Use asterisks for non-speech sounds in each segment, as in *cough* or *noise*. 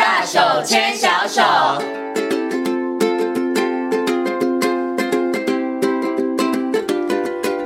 大手牵小手。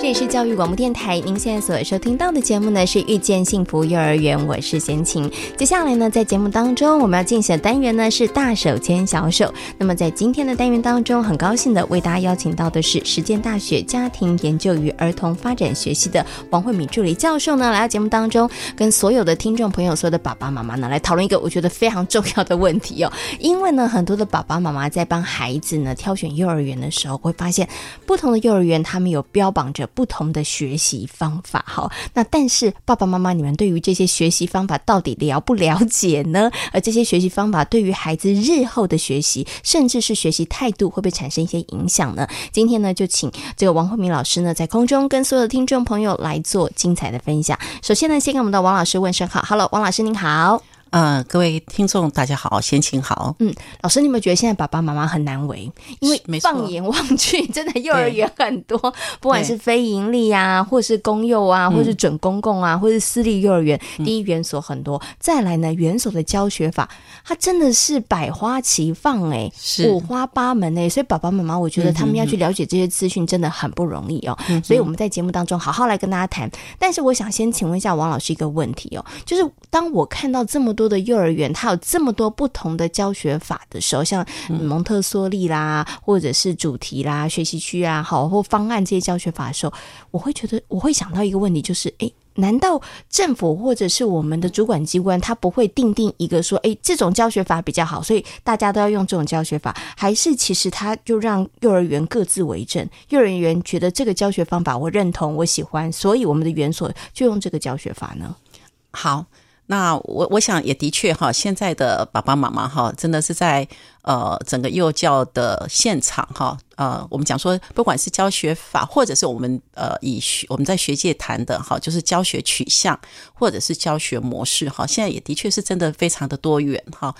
里是教育广播电台，您现在所收听到的节目呢是《遇见幸福幼儿园》，我是贤琴。接下来呢，在节目当中我们要进行的单元呢是“大手牵小手”。那么在今天的单元当中，很高兴的为大家邀请到的是实践大学家庭研究与儿童发展学系的王慧敏助理教授。呢，来到节目当中，跟所有的听众朋友、所有的爸爸妈妈呢来讨论一个我觉得非常重要的问题哦。因为呢，很多的爸爸妈妈在帮孩子呢挑选幼儿园的时候，会发现不同的幼儿园他们有标榜着。不同的学习方法，好，那但是爸爸妈妈，你们对于这些学习方法到底了不了解呢？而这些学习方法对于孩子日后的学习，甚至是学习态度，会不会产生一些影响呢？今天呢，就请这个王慧敏老师呢，在空中跟所有的听众朋友来做精彩的分享。首先呢，先跟我们的王老师问声好，Hello，王老师您好。呃，各位听众，大家好，先请好。嗯，老师，你有没有觉得现在爸爸妈妈很难为？因为放眼望去，真的幼儿园很多，*laughs* 不管是非营利啊，或是公幼啊，或是准公共啊，或是私立幼儿园，嗯、第一园所很多。再来呢，园所的教学法，它真的是百花齐放哎，五花八门哎，所以爸爸妈妈，我觉得他们要去了解这些资讯，真的很不容易哦。嗯、所以我们在节目当中好好来跟大家谈。但是我想先请问一下王老师一个问题哦，就是当我看到这么多的幼儿园，它有这么多不同的教学法的时候，像蒙特梭利啦，或者是主题啦、学习区啊，好或方案这些教学法的时候，我会觉得我会想到一个问题，就是，诶，难道政府或者是我们的主管机关，他不会定定一个说，诶，这种教学法比较好，所以大家都要用这种教学法，还是其实他就让幼儿园各自为政，幼儿园觉得这个教学方法我认同，我喜欢，所以我们的园所就用这个教学法呢？好。那我我想也的确哈，现在的爸爸妈妈哈，真的是在呃整个幼教的现场哈，呃，我们讲说，不管是教学法，或者是我们呃以学我们在学界谈的哈，就是教学取向或者是教学模式哈，现在也的确是真的非常的多元哈。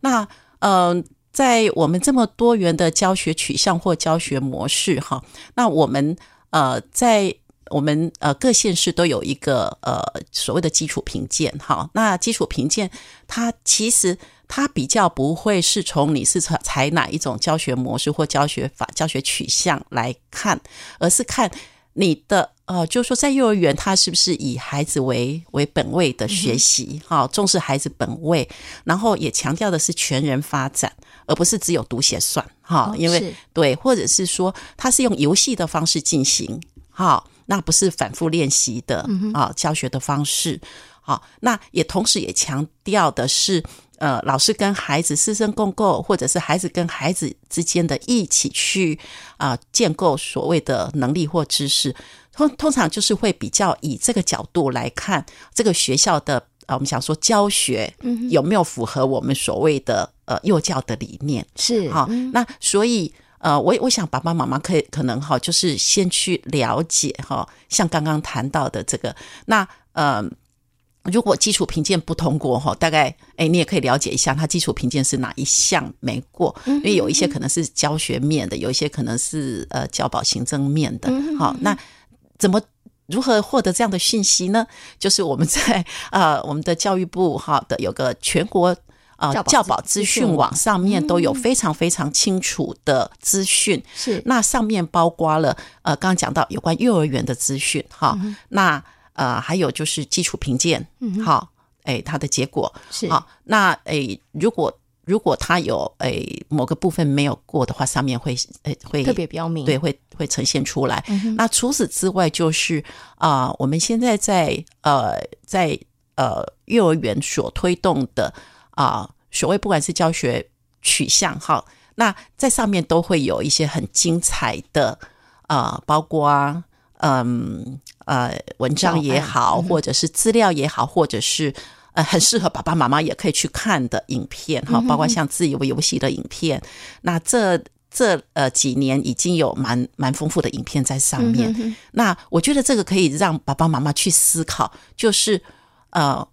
那呃，在我们这么多元的教学取向或教学模式哈，那我们呃在。我们呃各县市都有一个呃所谓的基础评鉴，哈，那基础评鉴它其实它比较不会是从你是采采哪一种教学模式或教学法、教学取向来看，而是看你的呃，就是说在幼儿园它是不是以孩子为为本位的学习，哈，重视孩子本位，然后也强调的是全人发展，而不是只有读写算，哈，因为对，或者是说它是用游戏的方式进行，哈。那不是反复练习的啊，教学的方式。好，那也同时也强调的是，呃，老师跟孩子师生共构，或者是孩子跟孩子之间的一起去啊，建构所谓的能力或知识。通通常就是会比较以这个角度来看这个学校的啊，我们想说教学有没有符合我们所谓的呃幼教的理念？是好，那所以。呃，我我想爸爸妈妈可以可能哈，就是先去了解哈，像刚刚谈到的这个，那呃，如果基础评鉴不通过哈，大概哎，你也可以了解一下，他基础评鉴是哪一项没过，因为有一些可能是教学面的，有一些可能是呃教保行政面的，好，那怎么如何获得这样的讯息呢？就是我们在 *laughs* 呃我们的教育部哈的有个全国。啊，教保资讯网上面都有非常非常清楚的资讯，是、嗯、那上面包括了呃，刚刚讲到有关幼儿园的资讯，哈、嗯，那呃还有就是基础评鉴，嗯，好，哎，它的结果是。好，那哎，如果如果它有哎某个部分没有过的话，上面会哎会特别标明，对，会会呈现出来。嗯、那除此之外，就是啊、呃，我们现在在呃在呃幼儿园所推动的。啊，所谓不管是教学取向哈，那在上面都会有一些很精彩的啊，包括嗯呃文章也好，或者是资料也好，或者是呃很适合爸爸妈妈也可以去看的影片哈，包括像自由游戏的影片。那这这呃几年已经有蛮蛮丰富的影片在上面。那我觉得这个可以让爸爸妈妈去思考，就是呃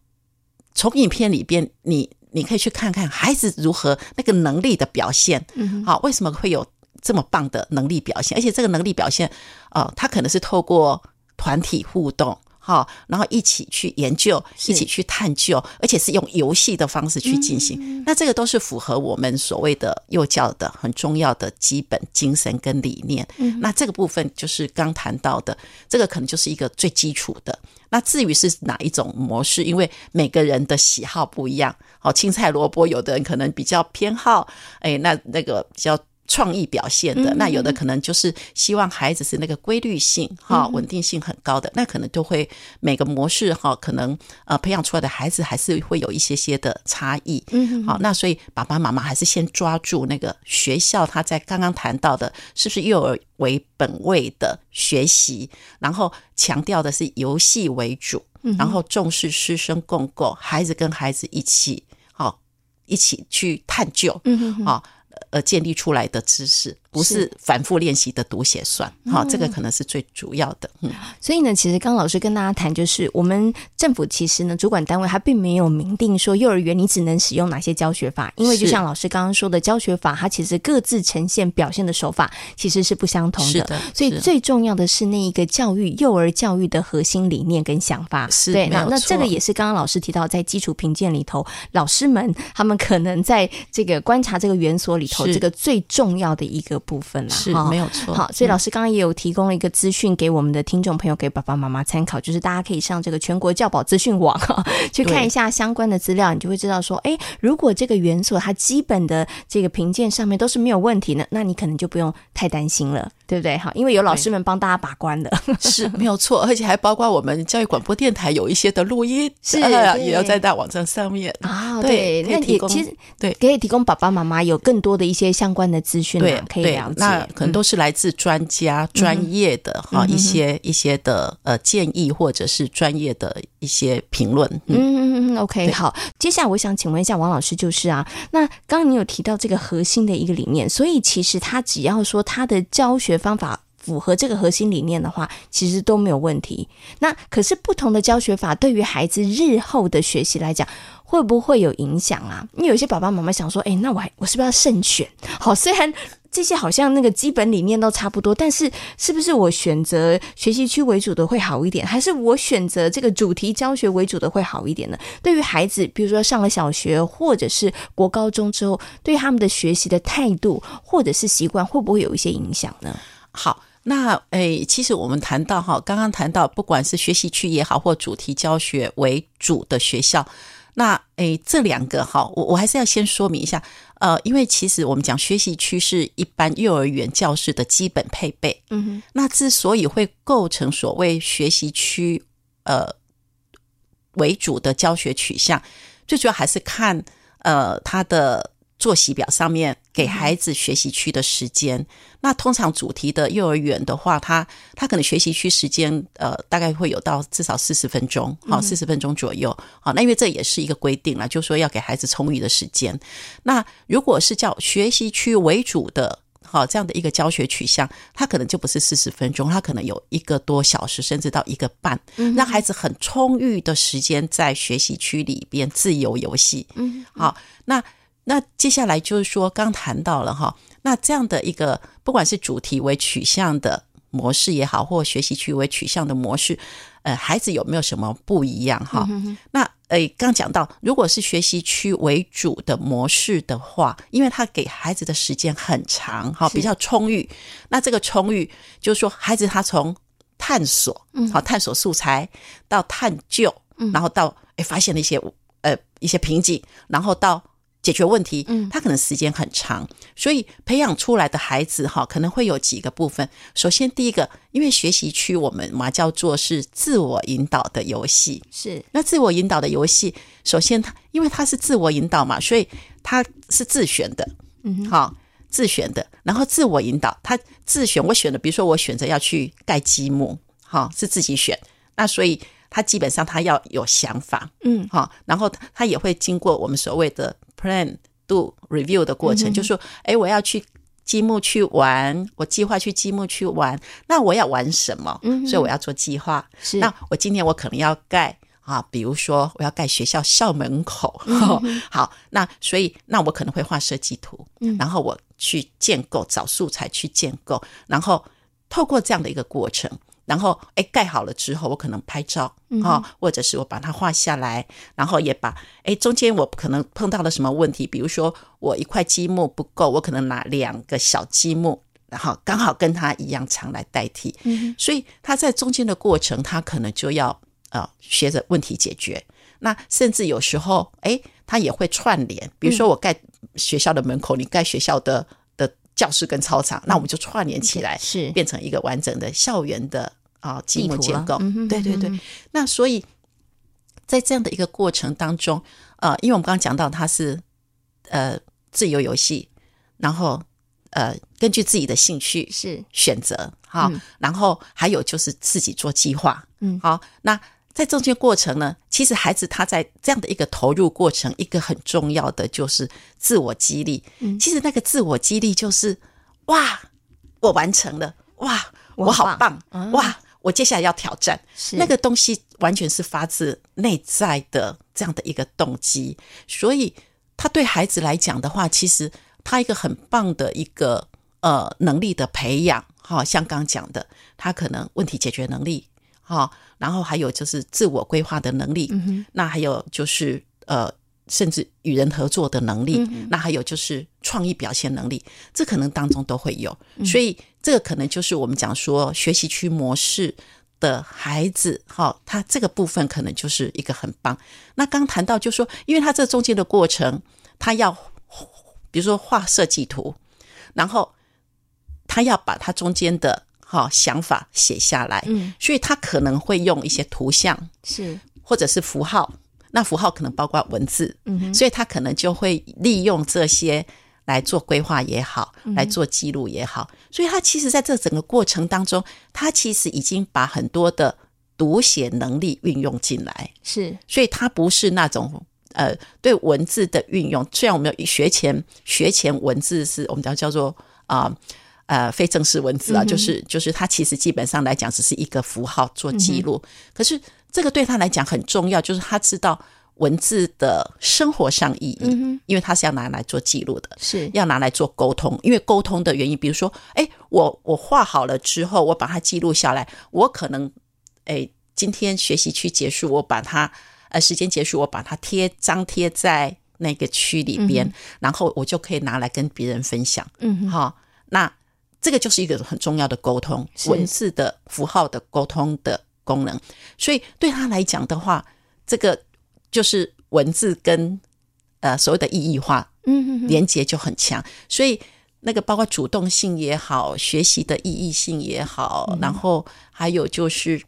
从影片里边你。你可以去看看孩子如何那个能力的表现，嗯，好，为什么会有这么棒的能力表现？而且这个能力表现，呃，他可能是透过团体互动，好，然后一起去研究，一起去探究，而且是用游戏的方式去进行。嗯、那这个都是符合我们所谓的幼教的很重要的基本精神跟理念。嗯、那这个部分就是刚谈到的，这个可能就是一个最基础的。那至于是哪一种模式，因为每个人的喜好不一样，好，青菜萝卜，有的人可能比较偏好，哎，那那个比较。创意表现的，那有的可能就是希望孩子是那个规律性哈，稳定性很高的，那可能就会每个模式哈，可能呃培养出来的孩子还是会有一些些的差异。嗯，好，那所以爸爸妈妈还是先抓住那个学校他在刚刚谈到的，是不是幼儿为本位的学习，然后强调的是游戏为主，然后重视师生共构，孩子跟孩子一起好一起去探究，嗯，好。呃，建立出来的知识。不是反复练习的读写算，好，这个可能是最主要的。嗯，所以呢，其实刚老师跟大家谈，就是我们政府其实呢，主管单位它并没有明定说幼儿园你只能使用哪些教学法，因为就像老师刚刚说的，教学法它其实各自呈现表现的手法其实是不相同的。是的，所以最重要的是那一个教育幼儿教育的核心理念跟想法。是，对，那那这个也是刚刚老师提到，在基础评鉴里头，老师们他们可能在这个观察这个园所里头，这个最重要的一个。部分了是没有错，好，所以老师刚刚也有提供了一个资讯给我们的听众朋友，给爸爸妈妈参考，就是大家可以上这个全国教保资讯网哈，*laughs* 去看一下相关的资料，你就会知道说，哎，如果这个园所它基本的这个评鉴上面都是没有问题呢，那你可能就不用太担心了，对不对？哈，因为有老师们帮大家把关的，*laughs* 是没有错，而且还包括我们教育广播电台有一些的录音，是 *laughs* 也要在大网站上面。啊，对，那也其实对，可以提供爸爸妈妈有更多的一些相关的资讯，对，可以。对，那可能都是来自专家、嗯、专业的哈、嗯、一些一些的呃建议，或者是专业的一些评论。嗯嗯嗯，OK，好。接下来我想请问一下王老师，就是啊，那刚刚你有提到这个核心的一个理念，所以其实他只要说他的教学方法符合这个核心理念的话，其实都没有问题。那可是不同的教学法对于孩子日后的学习来讲，会不会有影响啊？因为有些爸爸妈妈想说，哎，那我还我是不是要慎选？好，虽然。这些好像那个基本理念都差不多，但是是不是我选择学习区为主的会好一点，还是我选择这个主题教学为主的会好一点呢？对于孩子，比如说上了小学或者是国高中之后，对他们的学习的态度或者是习惯，会不会有一些影响呢？好，那诶，其实我们谈到哈，刚刚谈到，不管是学习区也好，或主题教学为主的学校。那诶，这两个哈，我我还是要先说明一下，呃，因为其实我们讲学习区是一般幼儿园教室的基本配备，嗯哼，那之所以会构成所谓学习区呃为主的教学取向，最主要还是看呃他的。作息表上面给孩子学习区的时间，那通常主题的幼儿园的话，他他可能学习区时间呃大概会有到至少四十分钟，好四十分钟左右，好，那因为这也是一个规定了，就是说要给孩子充裕的时间。那如果是叫学习区为主的，好这样的一个教学取向，他可能就不是四十分钟，他可能有一个多小时，甚至到一个半，让孩子很充裕的时间在学习区里边自由游戏。嗯，好，那。那接下来就是说，刚谈到了哈，那这样的一个不管是主题为取向的模式也好，或学习区为取向的模式，呃，孩子有没有什么不一样哈？那呃，刚讲到，如果是学习区为主的模式的话，因为他给孩子的时间很长，哈，比较充裕。那这个充裕，就是说，孩子他从探索，好、嗯、探索素材到探究，然后到诶发现了一些呃一些瓶颈，然后到。解决问题，嗯，他可能时间很长，所以培养出来的孩子哈，可能会有几个部分。首先，第一个，因为学习区我们嘛叫做是自我引导的游戏，是。那自我引导的游戏，首先它因为他是自我引导嘛，所以他是自选的，嗯，好，自选的，然后自我引导，他自选，我选的，比如说我选择要去盖积木，好，是自己选，那所以他基本上他要有想法，嗯，好，然后他也会经过我们所谓的。Plan do review 的过程，嗯、就是说，哎，我要去积木去玩，我计划去积木去玩，那我要玩什么？嗯，所以我要做计划。是，那我今天我可能要盖啊，比如说我要盖学校校门口。嗯、*laughs* 好，那所以那我可能会画设计图，嗯，然后我去建构，找素材去建构，然后透过这样的一个过程。然后，哎，盖好了之后，我可能拍照啊、嗯哦，或者是我把它画下来，然后也把，哎，中间我可能碰到了什么问题，比如说我一块积木不够，我可能拿两个小积木，然后刚好跟它一样长来代替。嗯，所以他在中间的过程，他可能就要呃学着问题解决。那甚至有时候，哎，他也会串联，比如说我盖学校的门口，嗯、你盖学校的的教室跟操场，那我们就串联起来，是变成一个完整的校园的。啊，积木结构，嗯、对对对。那所以在这样的一个过程当中，呃，因为我们刚刚讲到它是呃自由游戏，然后呃根据自己的兴趣是选择哈，然后还有就是自己做计划，嗯，好。那在中间过程呢，其实孩子他在这样的一个投入过程，一个很重要的就是自我激励。嗯，其实那个自我激励就是哇，我完成了，哇，我好棒，嗯、哇。我接下来要挑战，那个东西完全是发自内在的这样的一个动机，所以他对孩子来讲的话，其实他一个很棒的一个呃能力的培养，哈，像刚刚讲的，他可能问题解决能力，哈，然后还有就是自我规划的能力，那还有就是呃。甚至与人合作的能力，嗯、那还有就是创意表现能力，这可能当中都会有。嗯、所以这个可能就是我们讲说学习区模式的孩子，哈，他这个部分可能就是一个很棒。那刚谈到就是说，因为他这中间的过程，他要比如说画设计图，然后他要把他中间的哈想法写下来，嗯，所以他可能会用一些图像，是或者是符号。那符号可能包括文字，嗯哼，所以他可能就会利用这些来做规划也好，嗯、来做记录也好。所以他其实在这整个过程当中，他其实已经把很多的读写能力运用进来。是，所以他不是那种呃对文字的运用。虽然我们有学前学前文字是我们叫叫做啊呃，呃非正式文字啊，嗯、就是就是它其实基本上来讲只是一个符号做记录，嗯、可是。这个对他来讲很重要，就是他知道文字的生活上意义，嗯、哼因为他是要拿来做记录的，是要拿来做沟通。因为沟通的原因，比如说，哎，我我画好了之后，我把它记录下来，我可能，哎，今天学习区结束，我把它，呃，时间结束，我把它贴张贴在那个区里边，嗯、然后我就可以拿来跟别人分享。嗯哼，好、哦，那这个就是一个很重要的沟通，文字的符号的沟通的。功能，所以对他来讲的话，这个就是文字跟呃所谓的意义化，嗯，连接就很强。所以那个包括主动性也好，学习的意义性也好，然后还有就是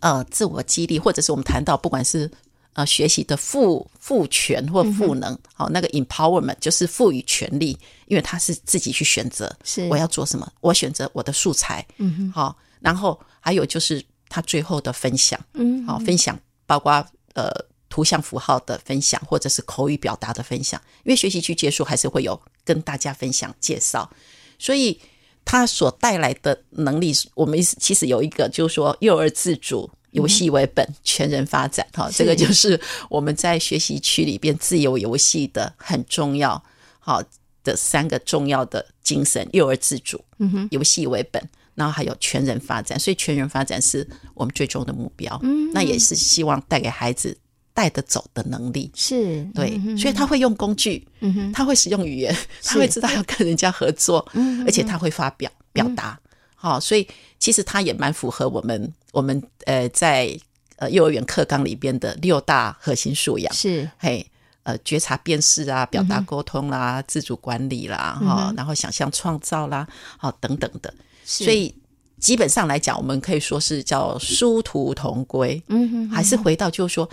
呃自我激励，或者是我们谈到不管是呃学习的赋赋权或赋能，好，那个 empowerment 就是赋予权利，因为他是自己去选择，是。我要做什么，我选择我的素材，嗯哼，好，然后还有就是。他最后的分享，嗯，好，分享包括呃图像符号的分享，或者是口语表达的分享。因为学习区结束还是会有跟大家分享介绍，所以他所带来的能力，我们其实有一个就是说幼儿自主、游戏为本、嗯、全人发展。哈，这个就是我们在学习区里边自由游戏的很重要好的三个重要的精神：幼儿自主，嗯哼，游戏为本。然后还有全人发展，所以全人发展是我们最终的目标。嗯，那也是希望带给孩子带得走的能力。是对，所以他会用工具，嗯哼，他会使用语言，他会知道要跟人家合作，嗯哼，而且他会发表表达。好、所以其实他也蛮符合我们我们呃在呃幼儿园课纲里边的六大核心素养。是，嘿，呃，觉察辨识啊，表达沟通啦，嗯、自主管理啦，哈、然后想象创造啦，好、哦，等等的。所以基本上来讲，我们可以说是叫殊途同归。嗯哼，还是回到就是说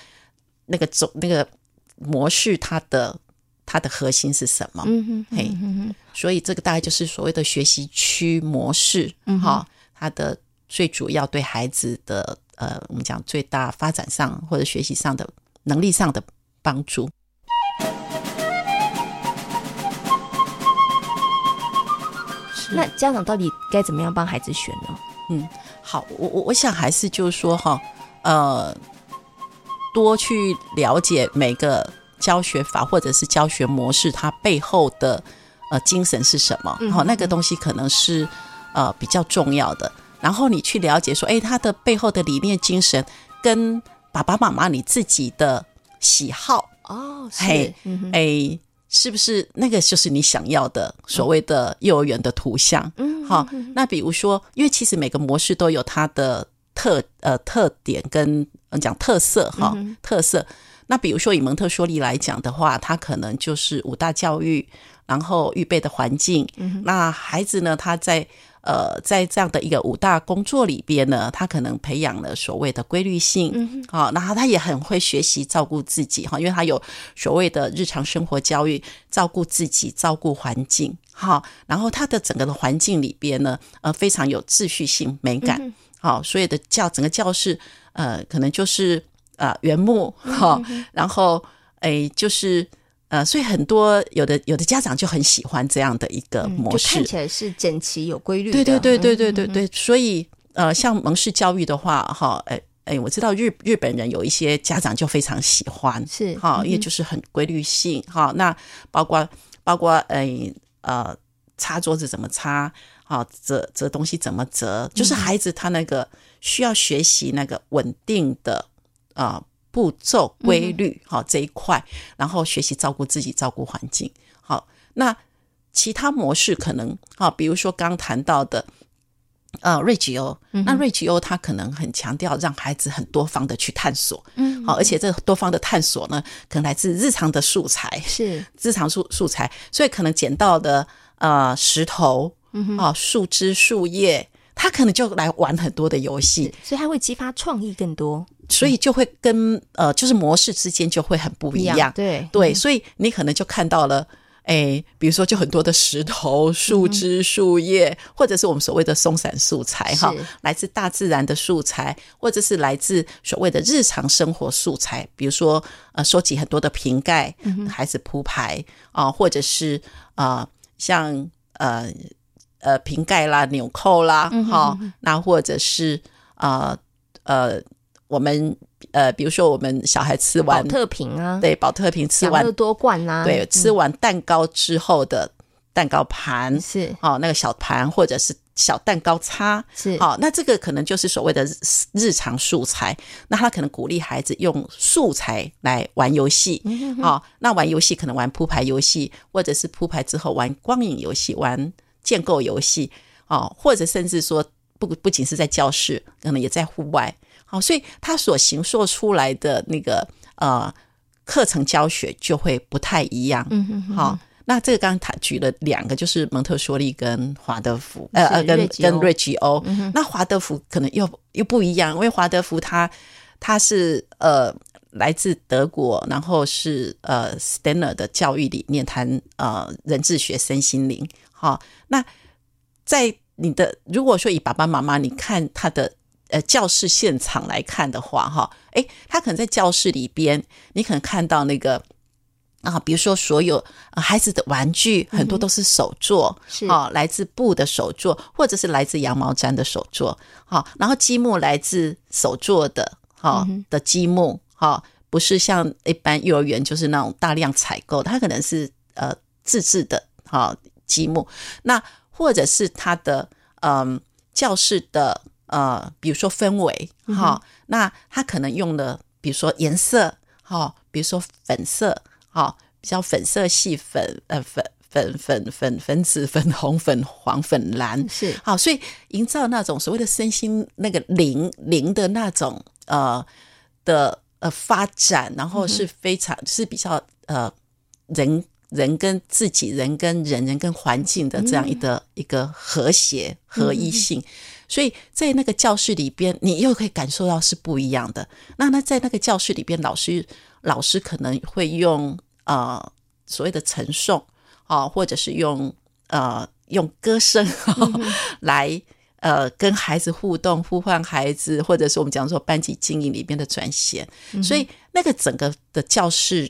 那个总那个模式，它的它的核心是什么？嗯哼，嘿，所以这个大概就是所谓的学习区模式。嗯，哈，它的最主要对孩子的呃，我们讲最大发展上或者学习上的能力上的帮助。那家长到底该怎么样帮孩子选呢？嗯，好，我我我想还是就是说哈，呃，多去了解每个教学法或者是教学模式它背后的呃精神是什么，好、嗯，那个东西可能是呃比较重要的。然后你去了解说，哎，他的背后的理念精神跟爸爸妈妈你自己的喜好哦，是，哎，是不是那个就是你想要的所谓的幼儿园的图像？嗯，好，那比如说，因为其实每个模式都有它的特呃特点跟讲特色哈，特色。那比如说以蒙特梭利来讲的话，它可能就是五大教育，然后预备的环境。嗯、那孩子呢，他在呃在这样的一个五大工作里边呢，他可能培养了所谓的规律性。嗯，好，然后他也很会学习照顾自己哈，因为他有所谓的日常生活教育，照顾自己，照顾环境。好，然后他的整个的环境里边呢，呃，非常有秩序性、美感。好，所有的教整个教室，呃，可能就是。呃，原木哈，然后诶，就是呃，所以很多有的有的家长就很喜欢这样的一个模式，看起来是整齐有规律。对对对对对对对，所以呃，像蒙氏教育的话，哈，哎哎，我知道日日本人有一些家长就非常喜欢，是哈，因为就是很规律性哈。那包括包括哎呃，擦桌子怎么擦，啊，折折东西怎么折，就是孩子他那个需要学习那个稳定的。啊、呃，步骤规律，好、哦、这一块，然后学习照顾自己，照顾环境。好，那其他模式可能啊、哦，比如说刚谈到的，呃，瑞吉欧，那瑞吉欧他可能很强调让孩子很多方的去探索，嗯，好，而且这多方的探索呢，可能来自日常的素材，是。*laughs* 日常素素材，所以可能捡到的呃石头，嗯，啊，树枝、树叶，他可能就来玩很多的游戏，所以他会激发创意更多。所以就会跟呃，就是模式之间就会很不一样，对。对，所以你可能就看到了，哎，比如说就很多的石头、树枝、树叶，嗯、或者是我们所谓的松散素材哈，来自大自然的素材，或者是来自所谓的日常生活素材，比如说呃，收集很多的瓶盖，孩子铺排啊、呃，或者是啊、呃，像呃呃瓶盖啦、纽扣啦，哈、嗯，那或者是啊呃。呃我们呃，比如说我们小孩吃完宝特瓶啊，对，宝特瓶吃完乐多罐啊，对，吃完蛋糕之后的蛋糕盘是。哦，那个小盘或者是小蛋糕叉是。好，那这个可能就是所谓的日常素材。那他可能鼓励孩子用素材来玩游戏，好，那玩游戏可能玩铺排游戏，或者是铺排之后玩光影游戏、玩建构游戏，哦，或者甚至说不不仅是在教室，可能也在户外。好，所以他所形塑出来的那个呃课程教学就会不太一样。嗯嗯，哼。好，那这个刚刚他举了两个，就是蒙特梭利跟华德福，呃呃，跟跟瑞吉欧。嗯、那华德福可能又又不一样，因为华德福他他是呃来自德国，然后是呃 Stenner 的教育理念，谈呃人智学、身心灵。好，那在你的如果说以爸爸妈妈，你看他的。呃，教室现场来看的话，哈，诶，他可能在教室里边，你可能看到那个啊，比如说所有孩子的玩具很多都是手作，是、嗯、啊，来自布的手作，或者是来自羊毛毡的手作，好，然后积木来自手做的，哈的积木，哈，不是像一般幼儿园就是那种大量采购，它可能是呃自制的，哈积木，那或者是他的嗯、呃、教室的。呃，比如说氛围哈、哦，那他可能用的，比如说颜色哈、哦，比如说粉色哈、哦，比较粉色系粉呃粉粉粉粉粉紫粉红粉黄粉蓝是。好，所以营造那种所谓的身心那个灵灵的那种呃的呃发展，然后是非常、嗯、是比较呃人人跟自己人跟人人跟环境的这样一个、嗯、一个和谐合一性。嗯所以在那个教室里边，你又可以感受到是不一样的。那那在那个教室里边，老师老师可能会用呃所谓的晨诵啊，或者是用呃用歌声、*laughs* 嗯、来呃跟孩子互动，呼唤孩子，或者是我们讲说班级经营里边的转衔。嗯、所以那个整个的教室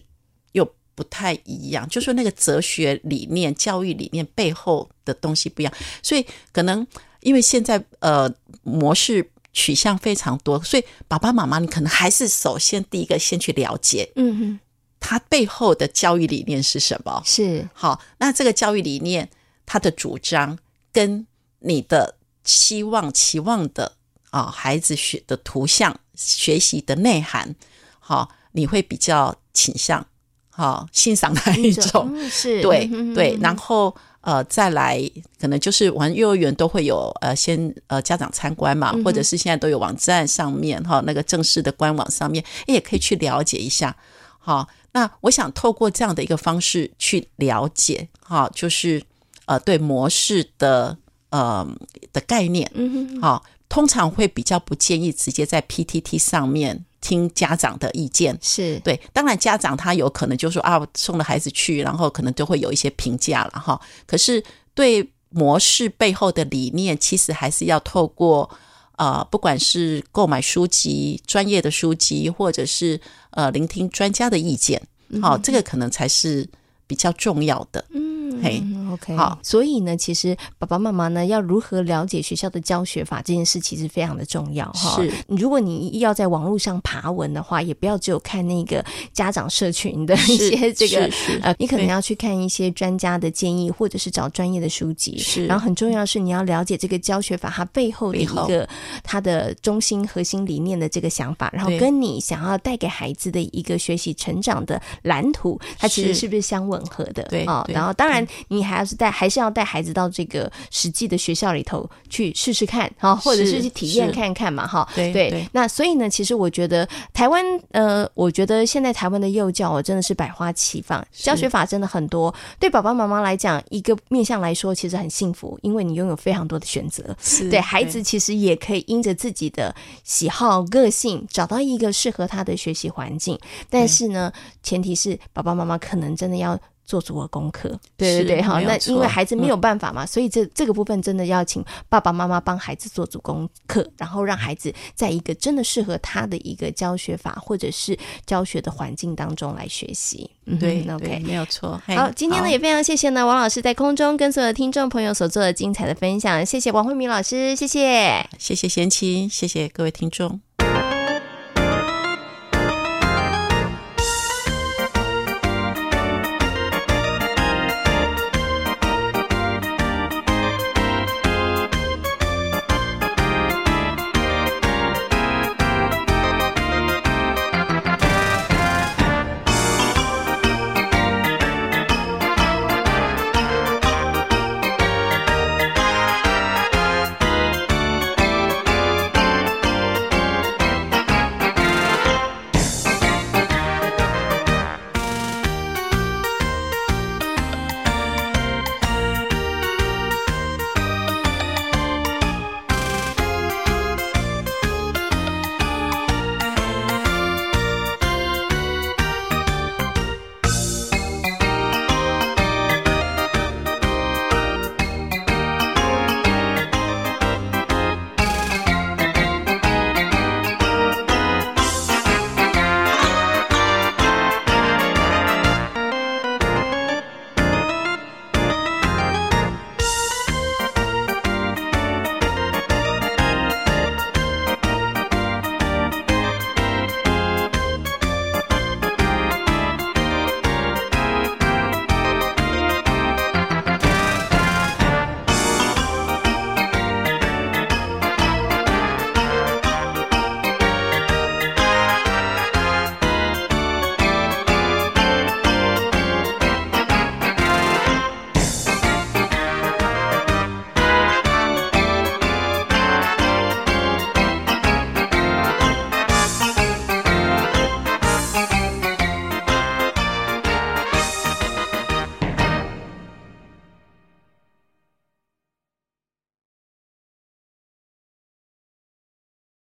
又不太一样，就说那个哲学理念、教育理念背后的东西不一样，所以可能。因为现在呃模式取向非常多，所以爸爸妈妈你可能还是首先第一个先去了解，嗯哼，他背后的教育理念是什么？是好，那这个教育理念他的主张跟你的期望期望的啊、哦，孩子学的图像学习的内涵，好、哦，你会比较倾向好、哦、欣赏哪一种？嗯、是对对，然后。呃，再来可能就是玩幼儿园都会有呃，先呃家长参观嘛，或者是现在都有网站上面哈，那个正式的官网上面也可以去了解一下。好，那我想透过这样的一个方式去了解哈，就是呃对模式的呃的概念，嗯，好，通常会比较不建议直接在 PTT 上面。听家长的意见。是。对，当然家长他有可能就说啊，送了孩子去，然后可能就会有一些评价了哈。可是对模式背后的理念，其实还是要透过呃，不管是购买书籍、专业的书籍，或者是呃聆听专家的意见，好，这个可能才是比较重要的。嗯，嘿。OK，好，所以呢，其实爸爸妈妈呢要如何了解学校的教学法这件事，其实非常的重要哈。是，如果你要在网络上爬文的话，也不要只有看那个家长社群的 *laughs* 一些这个呃，你可能要去看一些专家的建议，或者是找专业的书籍。是，然后很重要是你要了解这个教学法它背后的一个它的中心核心理念的这个想法，然后跟你想要带给孩子的一个学习成长的蓝图，它其实是不是相吻合的？对啊，然后当然你还。要是带还是要带孩子到这个实际的学校里头去试试看哈，或者是去体验看看嘛哈。对对。那所以呢，其实我觉得台湾呃，我觉得现在台湾的幼教哦，真的是百花齐放，教学法真的很多。对爸爸妈妈来讲，一个面向来说，其实很幸福，因为你拥有非常多的选择。是。对孩子，其实也可以因着自己的喜好、个性，找到一个适合他的学习环境。但是呢，前提是爸爸妈妈可能真的要。做足了功课，对对对，好，那因为孩子没有办法嘛，嗯、所以这这个部分真的要请爸爸妈妈帮孩子做足功课，然后让孩子在一个真的适合他的一个教学法或者是教学的环境当中来学习。嗯，对，OK，没有错。好，今天呢也非常谢谢呢王老师在空中跟所有的听众朋友所做的精彩的分享，谢谢王慧敏老师，谢谢，谢谢贤妻，谢谢各位听众。